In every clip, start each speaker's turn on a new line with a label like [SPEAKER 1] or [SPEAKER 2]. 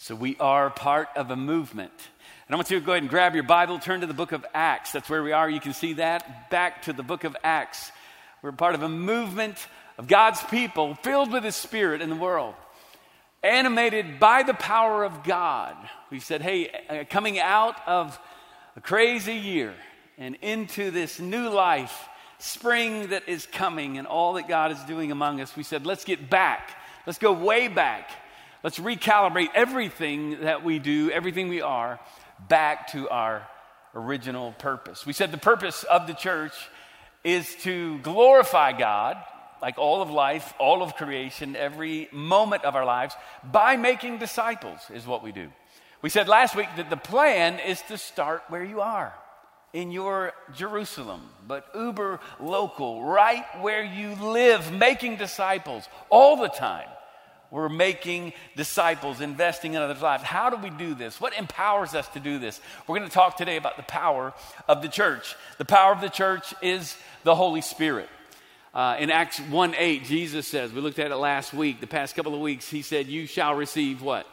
[SPEAKER 1] So we are part of a movement. And I want you to go ahead and grab your Bible, turn to the book of Acts. That's where we are. You can see that. Back to the book of Acts. We're part of a movement of God's people filled with His Spirit in the world, animated by the power of God. We said, hey, uh, coming out of a crazy year and into this new life, spring that is coming, and all that God is doing among us, we said, let's get back. Let's go way back. Let's recalibrate everything that we do, everything we are, back to our original purpose. We said the purpose of the church is to glorify God, like all of life, all of creation, every moment of our lives, by making disciples, is what we do. We said last week that the plan is to start where you are in your Jerusalem, but uber local, right where you live, making disciples all the time. We're making disciples, investing in others' lives. How do we do this? What empowers us to do this? We're going to talk today about the power of the church. The power of the church is the Holy Spirit. Uh, in Acts 1 8, Jesus says, we looked at it last week, the past couple of weeks, he said, You shall receive what?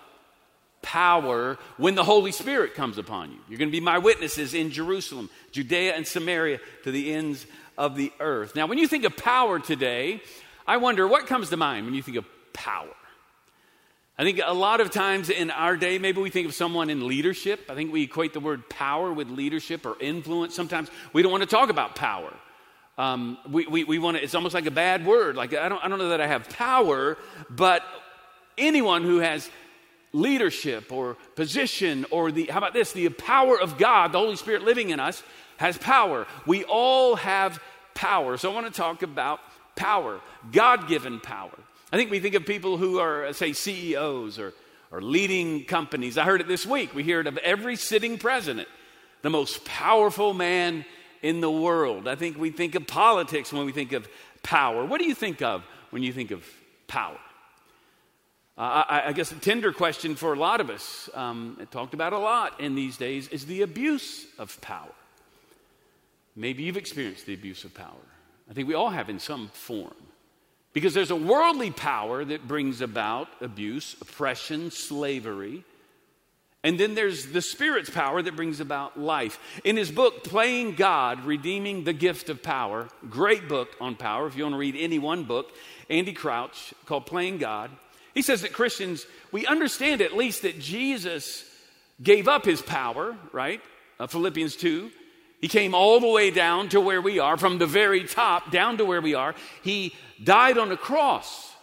[SPEAKER 1] Power when the Holy Spirit comes upon you. You're going to be my witnesses in Jerusalem, Judea, and Samaria to the ends of the earth. Now, when you think of power today, I wonder what comes to mind when you think of power? I think a lot of times in our day, maybe we think of someone in leadership. I think we equate the word power with leadership or influence. Sometimes we don't want to talk about power. Um, we, we, we want to, it's almost like a bad word. Like, I don't, I don't know that I have power, but anyone who has leadership or position or the, how about this, the power of God, the Holy Spirit living in us, has power. We all have power. So I want to talk about power, God given power. I think we think of people who are, say, CEOs or, or leading companies. I heard it this week. We hear it of every sitting president, the most powerful man in the world. I think we think of politics when we think of power. What do you think of when you think of power? Uh, I, I, guess a tender question for a lot of us, um, talked about a lot in these days, is the abuse of power. Maybe you've experienced the abuse of power. I think we all have in some form. Because there's a worldly power that brings about abuse, oppression, slavery. And then there's the Spirit's power that brings about life. In his book, Playing God, Redeeming the Gift of Power, great book on power, if you want to read any one book, Andy Crouch, called Playing God, he says that Christians, we understand at least that Jesus gave up his power, right? Uh, Philippians 2. He came all the way down to where we are, from the very top down to where we are. He died on a cross,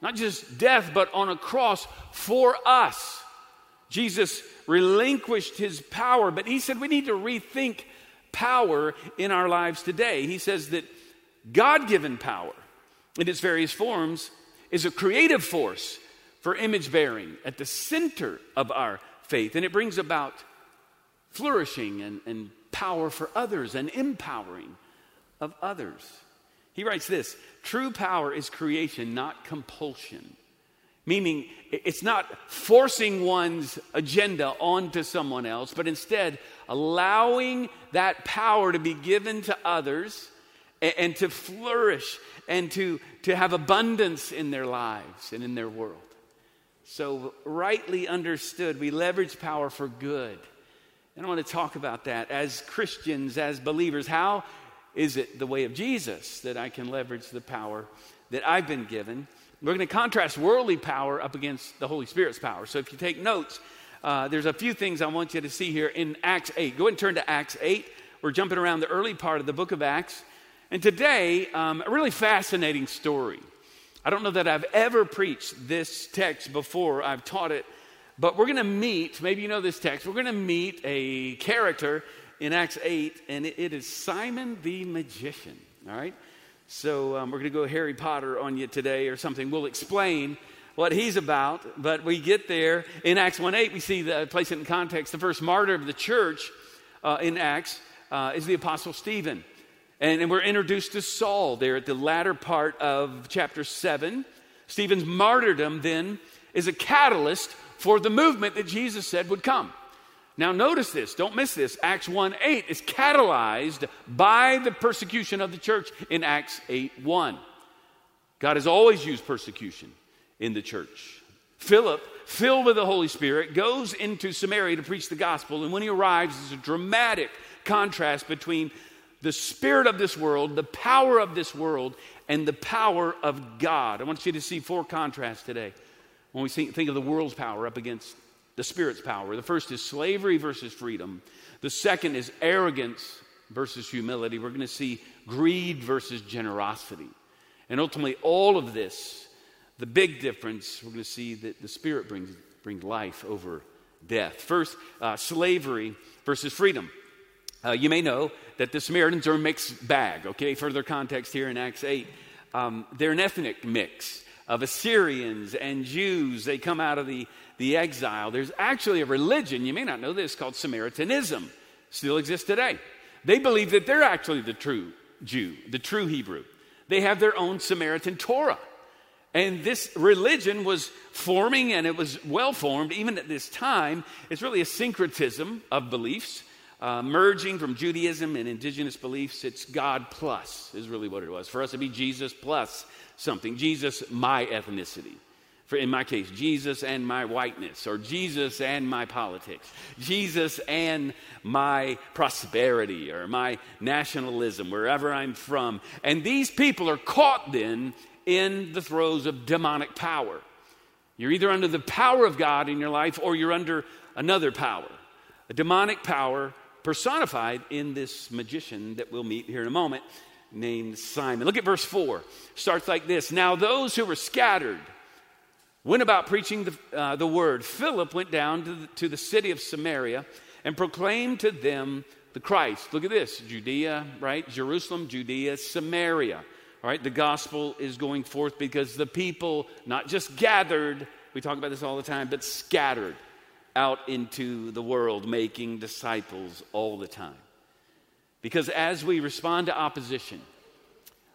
[SPEAKER 1] not just death, but on a cross for us. Jesus relinquished his power, but he said we need to rethink power in our lives today. He says that God given power in its various forms is a creative force for image bearing at the center of our faith, and it brings about flourishing and, and power for others and empowering of others. He writes this True power is creation, not compulsion. Meaning, it's not forcing one's agenda onto someone else, but instead allowing that power to be given to others and, and to flourish and to, to have abundance in their lives and in their world. So, rightly understood, we leverage power for good. And I want to talk about that as Christians, as believers. How is it the way of Jesus that I can leverage the power that I've been given? We're going to contrast worldly power up against the Holy Spirit's power. So if you take notes, uh, there's a few things I want you to see here in Acts 8. Go ahead and turn to Acts 8. We're jumping around the early part of the book of Acts. And today, um, a really fascinating story. I don't know that I've ever preached this text before, I've taught it, but we're going to meet, maybe you know this text, we're going to meet a character in Acts 8, and it, it is Simon the magician. All right? So um, we're going to go Harry Potter on you today or something. We'll explain what he's about, but we get there. In Acts 1 8, we see the place it in context. The first martyr of the church uh, in Acts uh, is the Apostle Stephen. And, and we're introduced to Saul there at the latter part of chapter 7. Stephen's martyrdom then is a catalyst for the movement that Jesus said would come. Now, notice this, don't miss this. Acts 1 8 is catalyzed by the persecution of the church in Acts 8 1. God has always used persecution in the church Philip, filled with the Holy Spirit, goes into Samaria to preach the gospel. And when he arrives, there's a dramatic contrast between the spirit of this world, the power of this world, and the power of God. I want you to see four contrasts today when we think of the world's power up against the spirit's power. The first is slavery versus freedom, the second is arrogance versus humility. We're going to see greed versus generosity. And ultimately, all of this, the big difference, we're going to see that the spirit brings, brings life over death. First, uh, slavery versus freedom. Uh, you may know that the Samaritans are a mixed bag, okay? Further context here in Acts 8. Um, they're an ethnic mix of Assyrians and Jews. They come out of the, the exile. There's actually a religion, you may not know this, called Samaritanism. Still exists today. They believe that they're actually the true Jew, the true Hebrew. They have their own Samaritan Torah. And this religion was forming and it was well formed even at this time. It's really a syncretism of beliefs uh, merging from Judaism and indigenous beliefs. It's God plus, is really what it was. For us to be Jesus plus something. Jesus, my ethnicity. For in my case, Jesus and my whiteness, or Jesus and my politics, Jesus and my prosperity, or my nationalism, wherever I'm from. And these people are caught then in the throes of demonic power. You're either under the power of God in your life or you're under another power. A demonic power personified in this magician that we'll meet here in a moment named Simon. Look at verse 4. Starts like this Now those who were scattered went about preaching the, uh, the word. Philip went down to the, to the city of Samaria and proclaimed to them the Christ. Look at this Judea, right? Jerusalem, Judea, Samaria. All right, the gospel is going forth because the people not just gathered, we talk about this all the time, but scattered out into the world making disciples all the time. Because as we respond to opposition,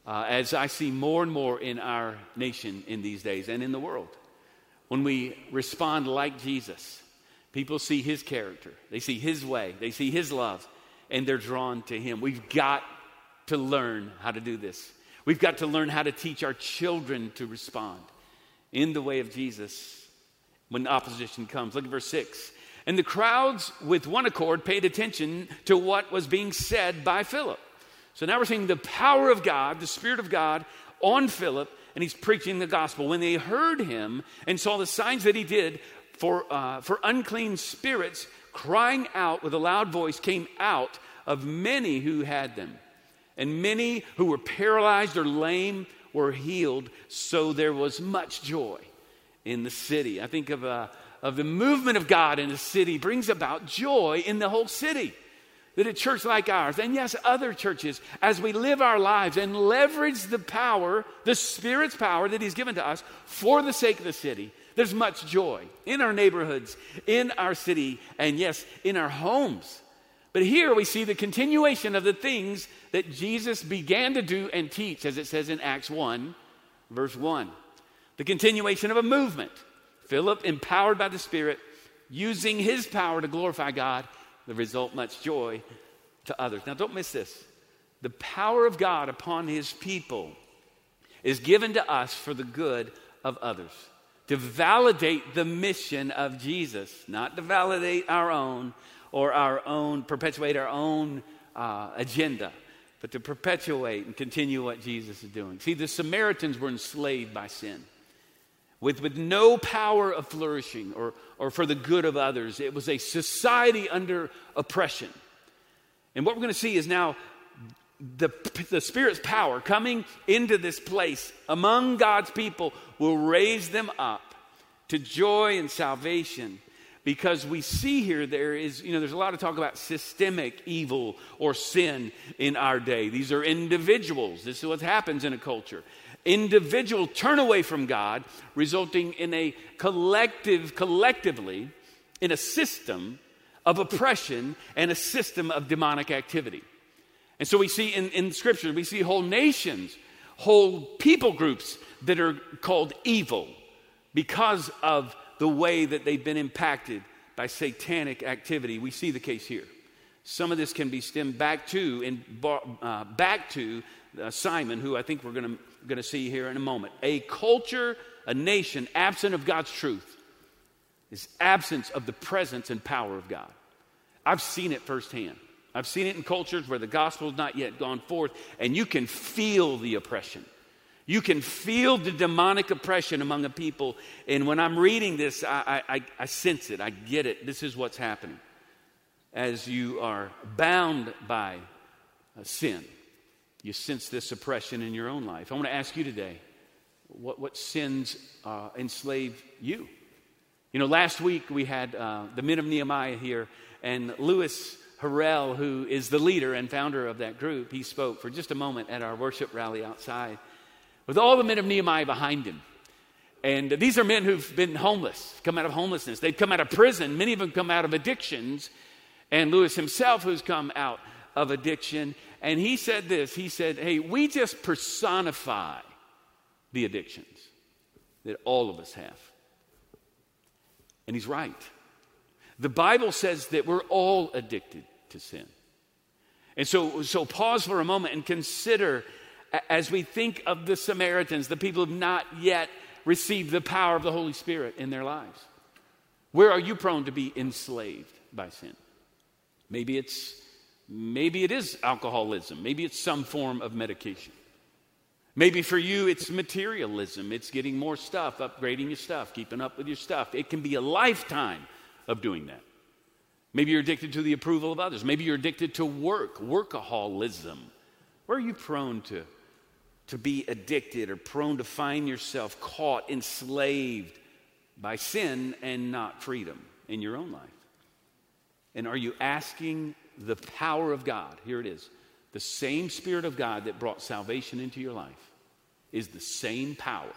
[SPEAKER 1] uh, as I see more and more in our nation in these days and in the world, when we respond like Jesus, people see his character, they see his way, they see his love, and they're drawn to him. We've got to learn how to do this. We've got to learn how to teach our children to respond in the way of Jesus when opposition comes. Look at verse 6. And the crowds, with one accord, paid attention to what was being said by Philip. So now we're seeing the power of God, the Spirit of God on Philip, and he's preaching the gospel. When they heard him and saw the signs that he did for, uh, for unclean spirits, crying out with a loud voice came out of many who had them. And many who were paralyzed or lame were healed, so there was much joy in the city. I think of, uh, of the movement of God in the city brings about joy in the whole city. That a church like ours, and yes, other churches, as we live our lives and leverage the power, the Spirit's power that He's given to us for the sake of the city, there's much joy in our neighborhoods, in our city, and yes, in our homes. But here we see the continuation of the things that Jesus began to do and teach, as it says in Acts 1, verse 1 the continuation of a movement. Philip, empowered by the Spirit, using his power to glorify God, the result, much joy to others. Now, don't miss this. The power of God upon his people is given to us for the good of others, to validate the mission of Jesus, not to validate our own or our own, perpetuate our own uh, agenda, but to perpetuate and continue what Jesus is doing. See, the Samaritans were enslaved by sin with, with no power of flourishing or, or for the good of others. It was a society under oppression. And what we're going to see is now the, the Spirit's power coming into this place among God's people will raise them up to joy and salvation because we see here there is, you know, there's a lot of talk about systemic evil or sin in our day. These are individuals. This is what happens in a culture individual turn away from God, resulting in a collective, collectively, in a system of oppression and a system of demonic activity. And so we see in, in Scripture, we see whole nations, whole people groups that are called evil because of the way that they've been impacted by satanic activity. We see the case here. Some of this can be stemmed back to and uh, back to uh, Simon, who I think we're going to see here in a moment. A culture, a nation absent of God's truth is absence of the presence and power of God. I've seen it firsthand. I've seen it in cultures where the gospel has not yet gone forth, and you can feel the oppression. You can feel the demonic oppression among a people. And when I'm reading this, I, I, I sense it. I get it. This is what's happening. As you are bound by uh, sin, you sense this oppression in your own life. I want to ask you today what, what sins uh, enslave you? You know, last week we had uh, the men of Nehemiah here, and Lewis Harrell, who is the leader and founder of that group, he spoke for just a moment at our worship rally outside with all the men of Nehemiah behind him. And these are men who've been homeless, come out of homelessness. They've come out of prison. Many of them come out of addictions. And Lewis himself, who's come out of addiction. And he said this He said, Hey, we just personify the addictions that all of us have. And he's right. The Bible says that we're all addicted to sin. And so, so pause for a moment and consider as we think of the Samaritans, the people who have not yet received the power of the Holy Spirit in their lives. Where are you prone to be enslaved by sin? Maybe it's maybe it is alcoholism, maybe it's some form of medication. Maybe for you, it's materialism. It's getting more stuff, upgrading your stuff, keeping up with your stuff. It can be a lifetime of doing that. Maybe you're addicted to the approval of others. Maybe you're addicted to work, workaholism. Where are you prone to, to be addicted or prone to find yourself caught, enslaved by sin and not freedom in your own life? And are you asking the power of God? Here it is the same Spirit of God that brought salvation into your life is the same power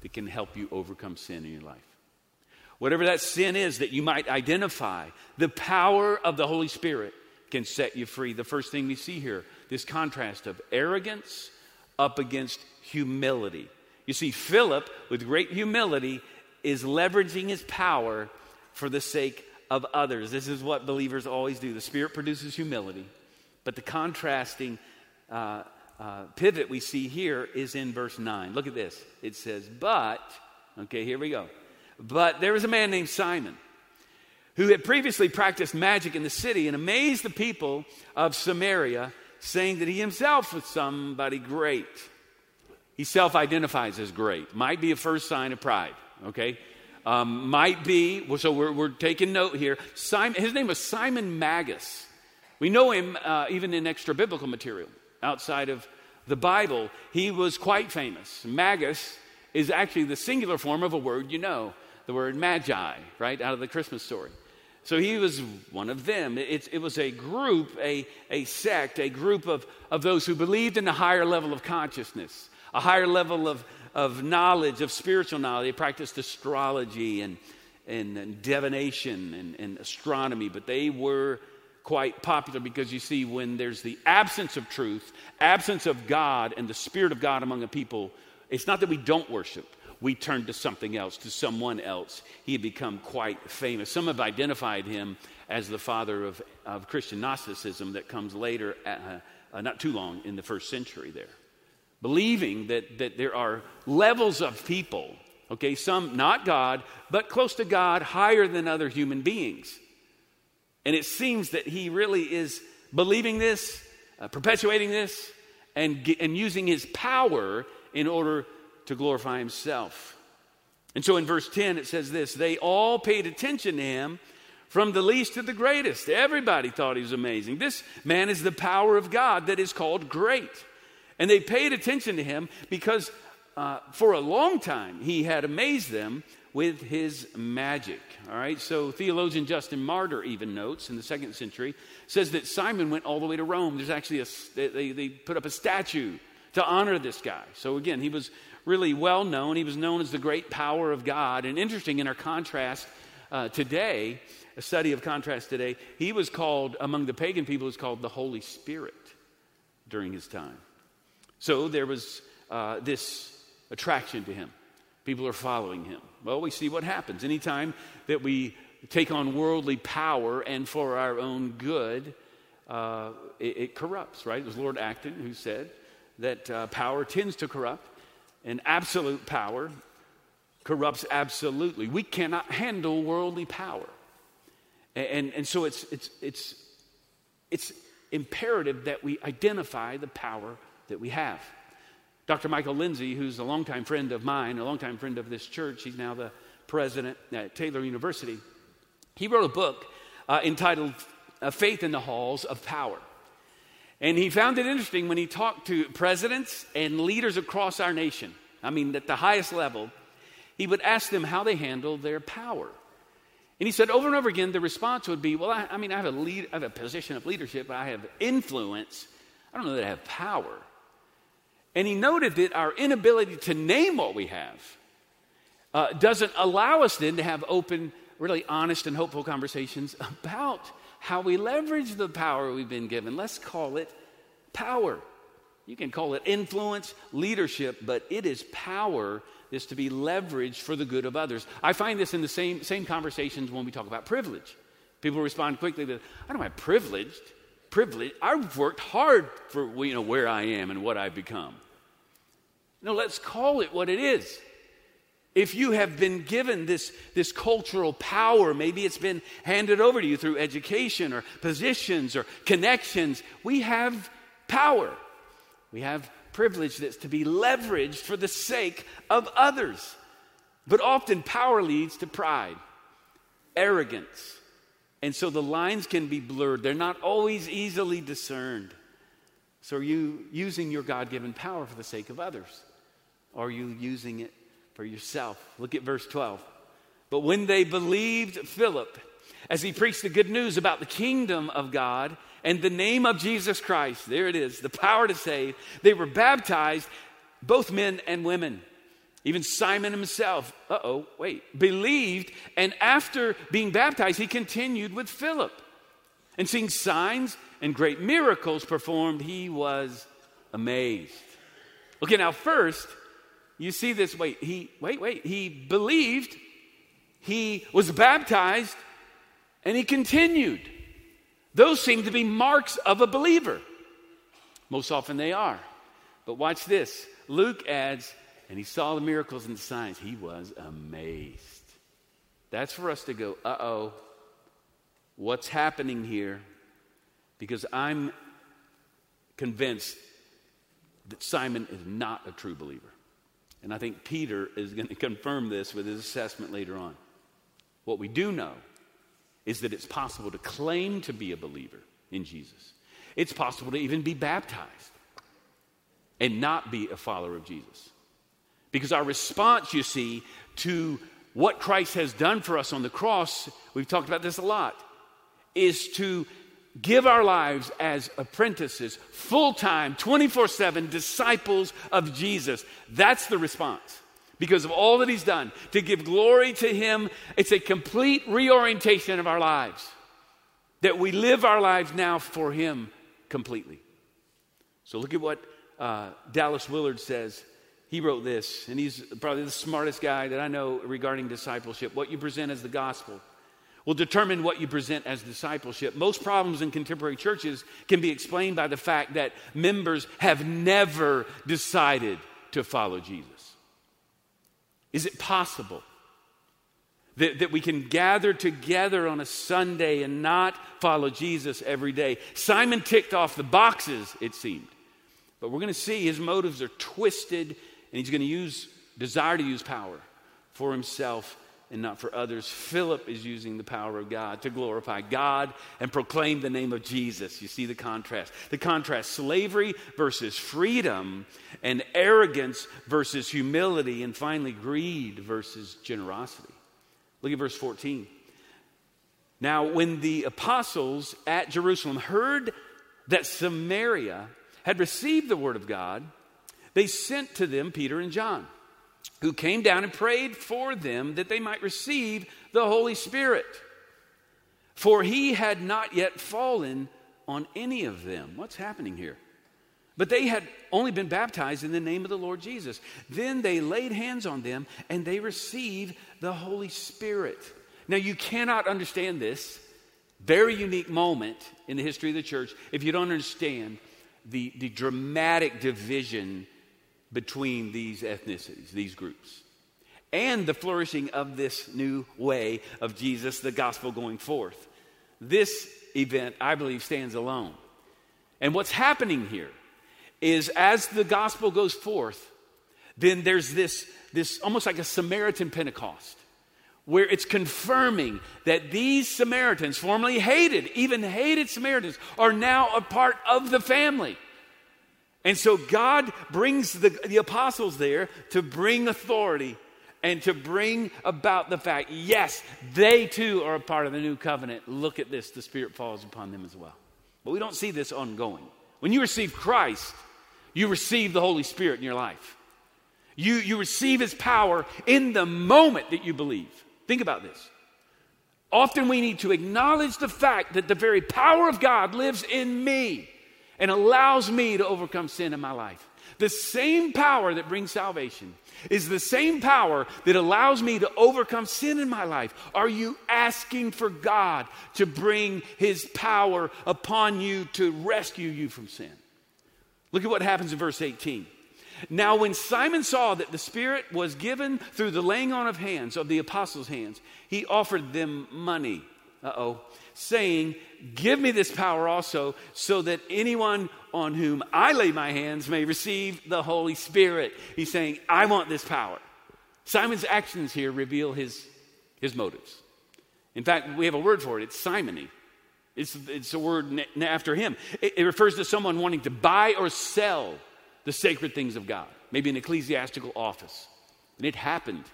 [SPEAKER 1] that can help you overcome sin in your life. Whatever that sin is that you might identify, the power of the Holy Spirit can set you free. The first thing we see here this contrast of arrogance up against humility. You see, Philip, with great humility, is leveraging his power for the sake of others. This is what believers always do. The Spirit produces humility, but the contrasting uh, uh, pivot we see here is in verse 9. Look at this. It says, But, okay, here we go. But there was a man named Simon who had previously practiced magic in the city and amazed the people of Samaria, saying that he himself was somebody great. He self identifies as great. Might be a first sign of pride, okay? Um, might be, so we're, we're taking note here. Simon, his name was Simon Magus. We know him uh, even in extra biblical material outside of the Bible, he was quite famous. Magus is actually the singular form of a word you know, the word magi, right, out of the Christmas story. So he was one of them. It, it, was a group, a, a sect, a group of, of those who believed in a higher level of consciousness, a higher level of, of knowledge, of spiritual knowledge. They practiced astrology and, and, and divination and, and astronomy, but they were quite popular because you see, when there's the absence of truth, absence of God, and the Spirit of God among a people, it's not that we don't worship. We turn to something else, to someone else. He had become quite famous. Some have identified him as the father of, of Christian Gnosticism that comes later, uh, uh, not too long in the first century there. Believing that, that there are levels of people, okay, some not God, but close to God, higher than other human beings. And it seems that he really is believing this, uh, perpetuating this, and, and using his power in order to glorify himself. And so in verse 10, it says this They all paid attention to him from the least to the greatest. Everybody thought he was amazing. This man is the power of God that is called great. And they paid attention to him because uh, for a long time he had amazed them with his magic. All right, so theologian Justin Martyr even notes in the second century says that Simon went all the way to Rome. There's actually a, they, they put up a statue to honor this guy. So again, he was really well known. He was known as the great power of God. And interesting in our contrast uh, today, a study of contrast today, he was called, among the pagan people, he was called the Holy Spirit during his time. So there was uh, this attraction to him. People are following him. Well, we see what happens. Anytime that we take on worldly power and for our own good, uh, it, it, corrupts, right? It was Lord Acton who said that uh, power tends to corrupt, and absolute power corrupts absolutely. We cannot handle worldly power. And, and, and so it's, it's, it's, it's imperative that we identify the power that we have. Dr. Michael Lindsay, who's a longtime friend of mine, a longtime friend of this church, he's now the president at Taylor University. He wrote a book uh, entitled uh, Faith in the Halls of Power. And he found it interesting when he talked to presidents and leaders across our nation. I mean, at the highest level, he would ask them how they handled their power. And he said over and over again, the response would be, Well, I, I mean, I have, a lead, I have a position of leadership, I have influence. I don't know that I have power. And he noted that our inability to name what we have uh, doesn't allow us then to have open, really honest, and hopeful conversations about how we leverage the power we've been given. Let's call it power. You can call it influence, leadership, but it is power is to be leveraged for the good of others. I find this in the same, same conversations when we talk about privilege. People respond quickly that I don't have privileged. Privilege. I've worked hard for you know where I am and what I've become. No, let's call it what it is. If you have been given this, this cultural power, maybe it's been handed over to you through education or positions or connections, we have power. We have privilege that's to be leveraged for the sake of others. But often power leads to pride, arrogance. And so the lines can be blurred. They're not always easily discerned. So are you using your God given power for the sake of others? Or are you using it for yourself? Look at verse 12. But when they believed Philip, as he preached the good news about the kingdom of God and the name of Jesus Christ. There it is, the power to save. They were baptized, both men and women. Even Simon himself, uh oh, wait, believed, and after being baptized, he continued with Philip. And seeing signs and great miracles performed, he was amazed. Okay, now first, you see this, wait, he, wait, wait, he believed, he was baptized, and he continued. Those seem to be marks of a believer. Most often they are. But watch this. Luke adds, and he saw the miracles and the signs. He was amazed. That's for us to go, uh oh, what's happening here? Because I'm convinced that Simon is not a true believer. And I think Peter is going to confirm this with his assessment later on. What we do know is that it's possible to claim to be a believer in Jesus. It's possible to even be baptized and not be a follower of Jesus. Because our response, you see, to what Christ has done for us on the cross, we've talked about this a lot, is to give our lives as apprentices, full time, 24 7 disciples of Jesus. That's the response because of all that He's done. To give glory to Him, it's a complete reorientation of our lives. That we live our lives now for Him completely. So look at what uh, Dallas Willard says. He wrote this, and he's probably the smartest guy that I know regarding discipleship. What you present as the gospel will determine what you present as discipleship. Most problems in contemporary churches can be explained by the fact that members have never decided to follow Jesus. Is it possible that, that we can gather together on a Sunday and not follow Jesus every day? Simon ticked off the boxes, it seemed. But we're going to see his motives are twisted, and he's going to use desire to use power for himself and not for others. Philip is using the power of God to glorify God and proclaim the name of Jesus. You see the contrast. The contrast slavery versus freedom, and arrogance versus humility, and finally greed versus generosity. Look at verse 14. Now, when the apostles at Jerusalem heard that Samaria had received the word of God, they sent to them Peter and John who came down and prayed for them that they might receive the Holy Spirit. For he had not yet fallen on any of them. What's happening here? But they had only been baptized in the name of the Lord Jesus. Then they laid hands on them and they received the Holy Spirit. Now, you cannot understand this very unique moment in the history of the church if you don't understand the, the dramatic division between these ethnicities, these groups. and the flourishing of this new way of Jesus, the gospel going forth. This event, I believe, stands alone. And what's happening here is as the gospel goes forth, then there's this, this almost like a Samaritan Pentecost, where it's confirming that these Samaritans, formerly hated, even hated Samaritans, are now a part of the family. And so God brings the, the apostles there to bring authority and to bring about the fact yes, they too are a part of the new covenant. Look at this, the Spirit falls upon them as well. But we don't see this ongoing. When you receive Christ, you receive the Holy Spirit in your life. You, you receive His power in the moment that you believe. Think about this. Often we need to acknowledge the fact that the very power of God lives in me and allows me to overcome sin in my life. The same power that brings salvation is the same power that allows me to overcome sin in my life. Are you asking for God to bring His power upon you to rescue you from sin? Look at what happens in verse 18. Now, when Simon saw that the Spirit was given through the laying on of hands, of the apostles' hands, he offered them money. Uh oh. Saying, Give me this power also, so that anyone on whom I lay my hands may receive the Holy Spirit. He's saying, I want this power. Simon's actions here reveal his, his motives. In fact, we have a word for it it's simony. It's, it's a word after him. It, it refers to someone wanting to buy or sell the sacred things of God, maybe an ecclesiastical office. And it happened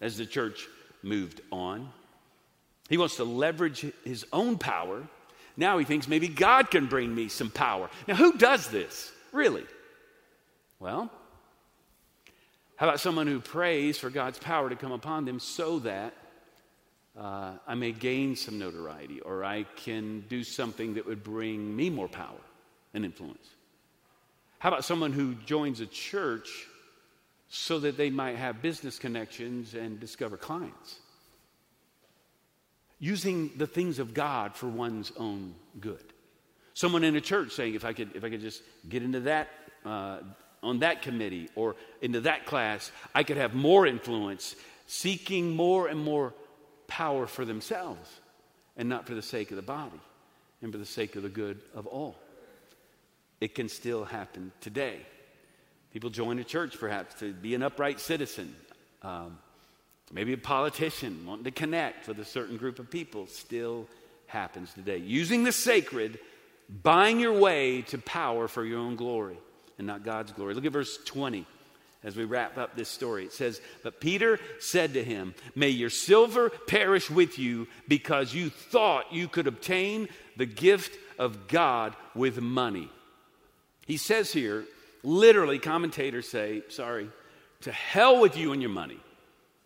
[SPEAKER 1] as the church moved on. He wants to leverage his own power now he thinks maybe God can bring me some power. Now, who does this, really? Well, how about someone who prays for God's power to come upon them so that uh, I may gain some notoriety or I can do something that would bring me more power and influence? How about someone who joins a church so that they might have business connections and discover clients? Using the things of God for one's own good. Someone in a church saying, if I could, if I could just get into that, uh, on that committee or into that class, I could have more influence, seeking more and more power for themselves and not for the sake of the body and for the sake of the good of all. It can still happen today. People join a church perhaps to be an upright citizen. Um, Maybe a politician wanting to connect with a certain group of people still happens today. Using the sacred, buying your way to power for your own glory and not God's glory. Look at verse 20 as we wrap up this story. It says, But Peter said to him, May your silver perish with you because you thought you could obtain the gift of God with money. He says here, literally, commentators say, Sorry, to hell with you and your money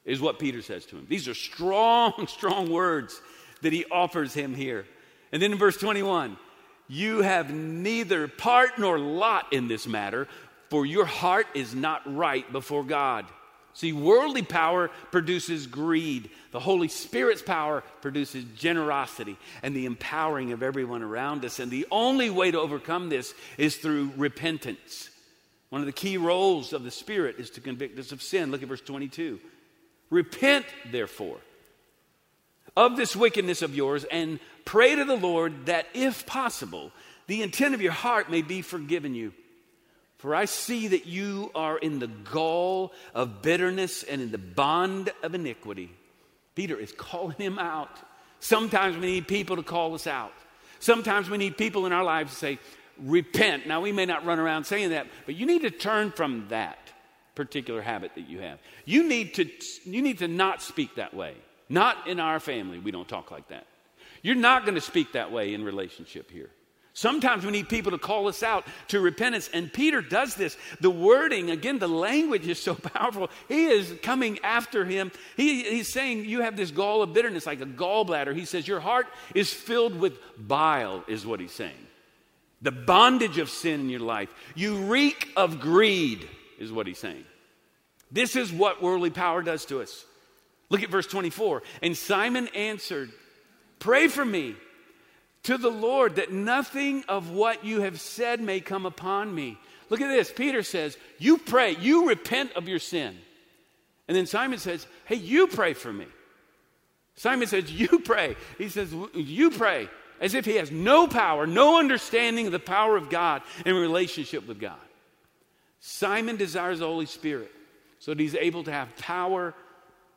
[SPEAKER 1] is what Peter says to him. These are strong, strong words that he offers him here. And then in verse 21, you have neither part nor lot in this matter, for your heart is not right before God. See, worldly power produces greed. The Holy Spirit's power produces generosity and the empowering of everyone around us. And the only way to overcome this is through repentance. One of the key roles of the Spirit is to convict us of sin. Look at verse 22. Repent, therefore, of this wickedness of yours and pray to the Lord that, if possible, the intent of your heart may be forgiven you. For I see that you are in the gall of bitterness and in the bond of iniquity. Peter is calling him out. Sometimes we need people to call us out. Sometimes we need people in our lives to say, repent. Now, we may not run around saying that, but you need to turn from that particular habit that you have. You need to, you need to not speak that way. Not in our family, we don't talk like that. You're not going to speak that way in relationship here. Sometimes we need people to call us out to repentance, and Peter does this. The wording, again, the language is so powerful. He is coming after him. He, he's saying, You have this gall of bitterness, like a gallbladder. He says, Your heart is filled with bile, is what he's saying. The bondage of sin in your life. You reek of greed is what he's saying. This is what worldly power does to us. Look at verse 24. And Simon answered, Pray for me to the Lord that nothing of what you have said may come upon me. Look at this. Peter says, You pray, you repent of your sin. And then Simon says, Hey, you pray for me. Simon says, You pray. He says, You pray. As if he has no power, no understanding of the power of God and relationship with God. Simon desires the Holy Spirit so that he's able to have power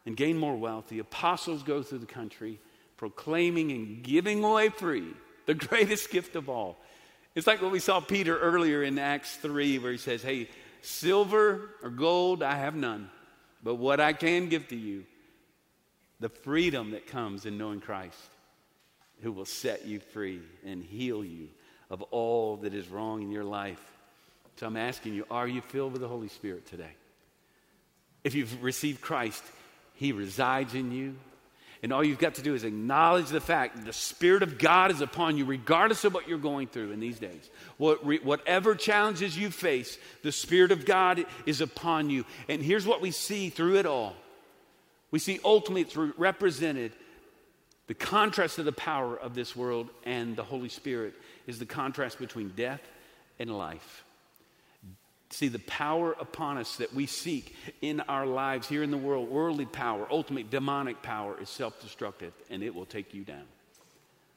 [SPEAKER 1] and gain more wealth. The apostles go through the country proclaiming and giving away free the greatest gift of all. It's like what we saw Peter earlier in Acts 3, where he says, Hey, silver or gold I have none, but what I can give to you, the freedom that comes in knowing Christ, who will set you free and heal you of all that is wrong in your life. So I'm asking you, are you filled with the Holy Spirit today? If you've received Christ, He resides in you. And all you've got to do is acknowledge the fact that the Spirit of God is upon you, regardless of what you're going through in these days. What, re, whatever challenges you face, the Spirit of God is upon you. And here's what we see through it all we see ultimately it's represented the contrast of the power of this world and the Holy Spirit is the contrast between death and life. See, the power upon us that we seek in our lives here in the world, worldly power, ultimate demonic power, is self destructive and it will take you down.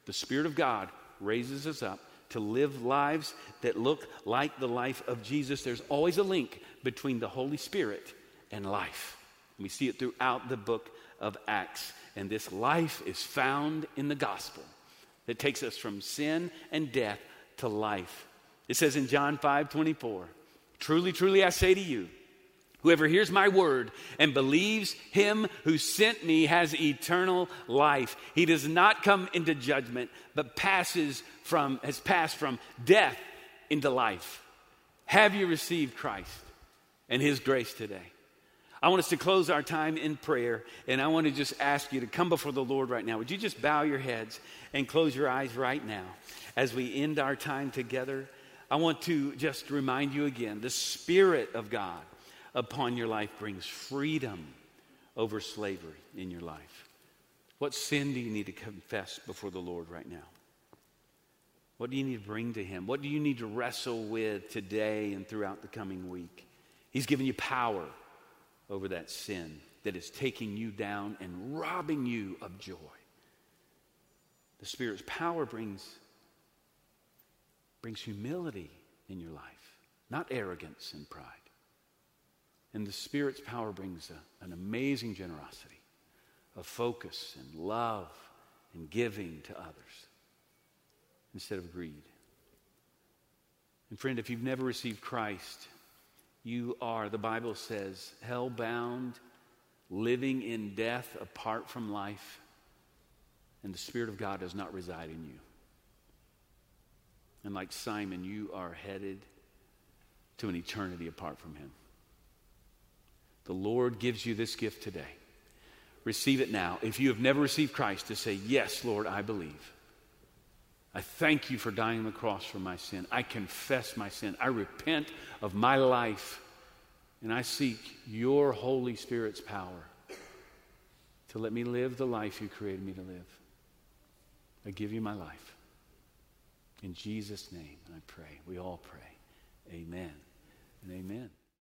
[SPEAKER 1] The Spirit of God raises us up to live lives that look like the life of Jesus. There's always a link between the Holy Spirit and life. We see it throughout the book of Acts. And this life is found in the gospel that takes us from sin and death to life. It says in John 5 24, Truly, truly, I say to you, whoever hears my word and believes him who sent me has eternal life. He does not come into judgment, but passes from, has passed from death into life. Have you received Christ and his grace today? I want us to close our time in prayer, and I want to just ask you to come before the Lord right now. Would you just bow your heads and close your eyes right now as we end our time together? I want to just remind you again the Spirit of God upon your life brings freedom over slavery in your life. What sin do you need to confess before the Lord right now? What do you need to bring to Him? What do you need to wrestle with today and throughout the coming week? He's given you power over that sin that is taking you down and robbing you of joy. The Spirit's power brings brings humility in your life, not arrogance and pride. And the Spirit's power brings a, an amazing generosity of focus and love and giving to others instead of greed. And friend, if you've never received Christ, you are, the Bible says, hell bound, living in death apart from life, and the Spirit of God does not reside in you. And like Simon, you are headed to an eternity apart from Him. The Lord gives you this gift today. Receive it now. If you have never received Christ, to say, Yes, Lord, I believe. I thank you for dying on the cross for my sin. I confess my sin. I repent of my life. And I seek your Holy Spirit's power to let me live the life you created me to live. I give you my life. In Jesus' name, I pray. We all pray. Amen and amen.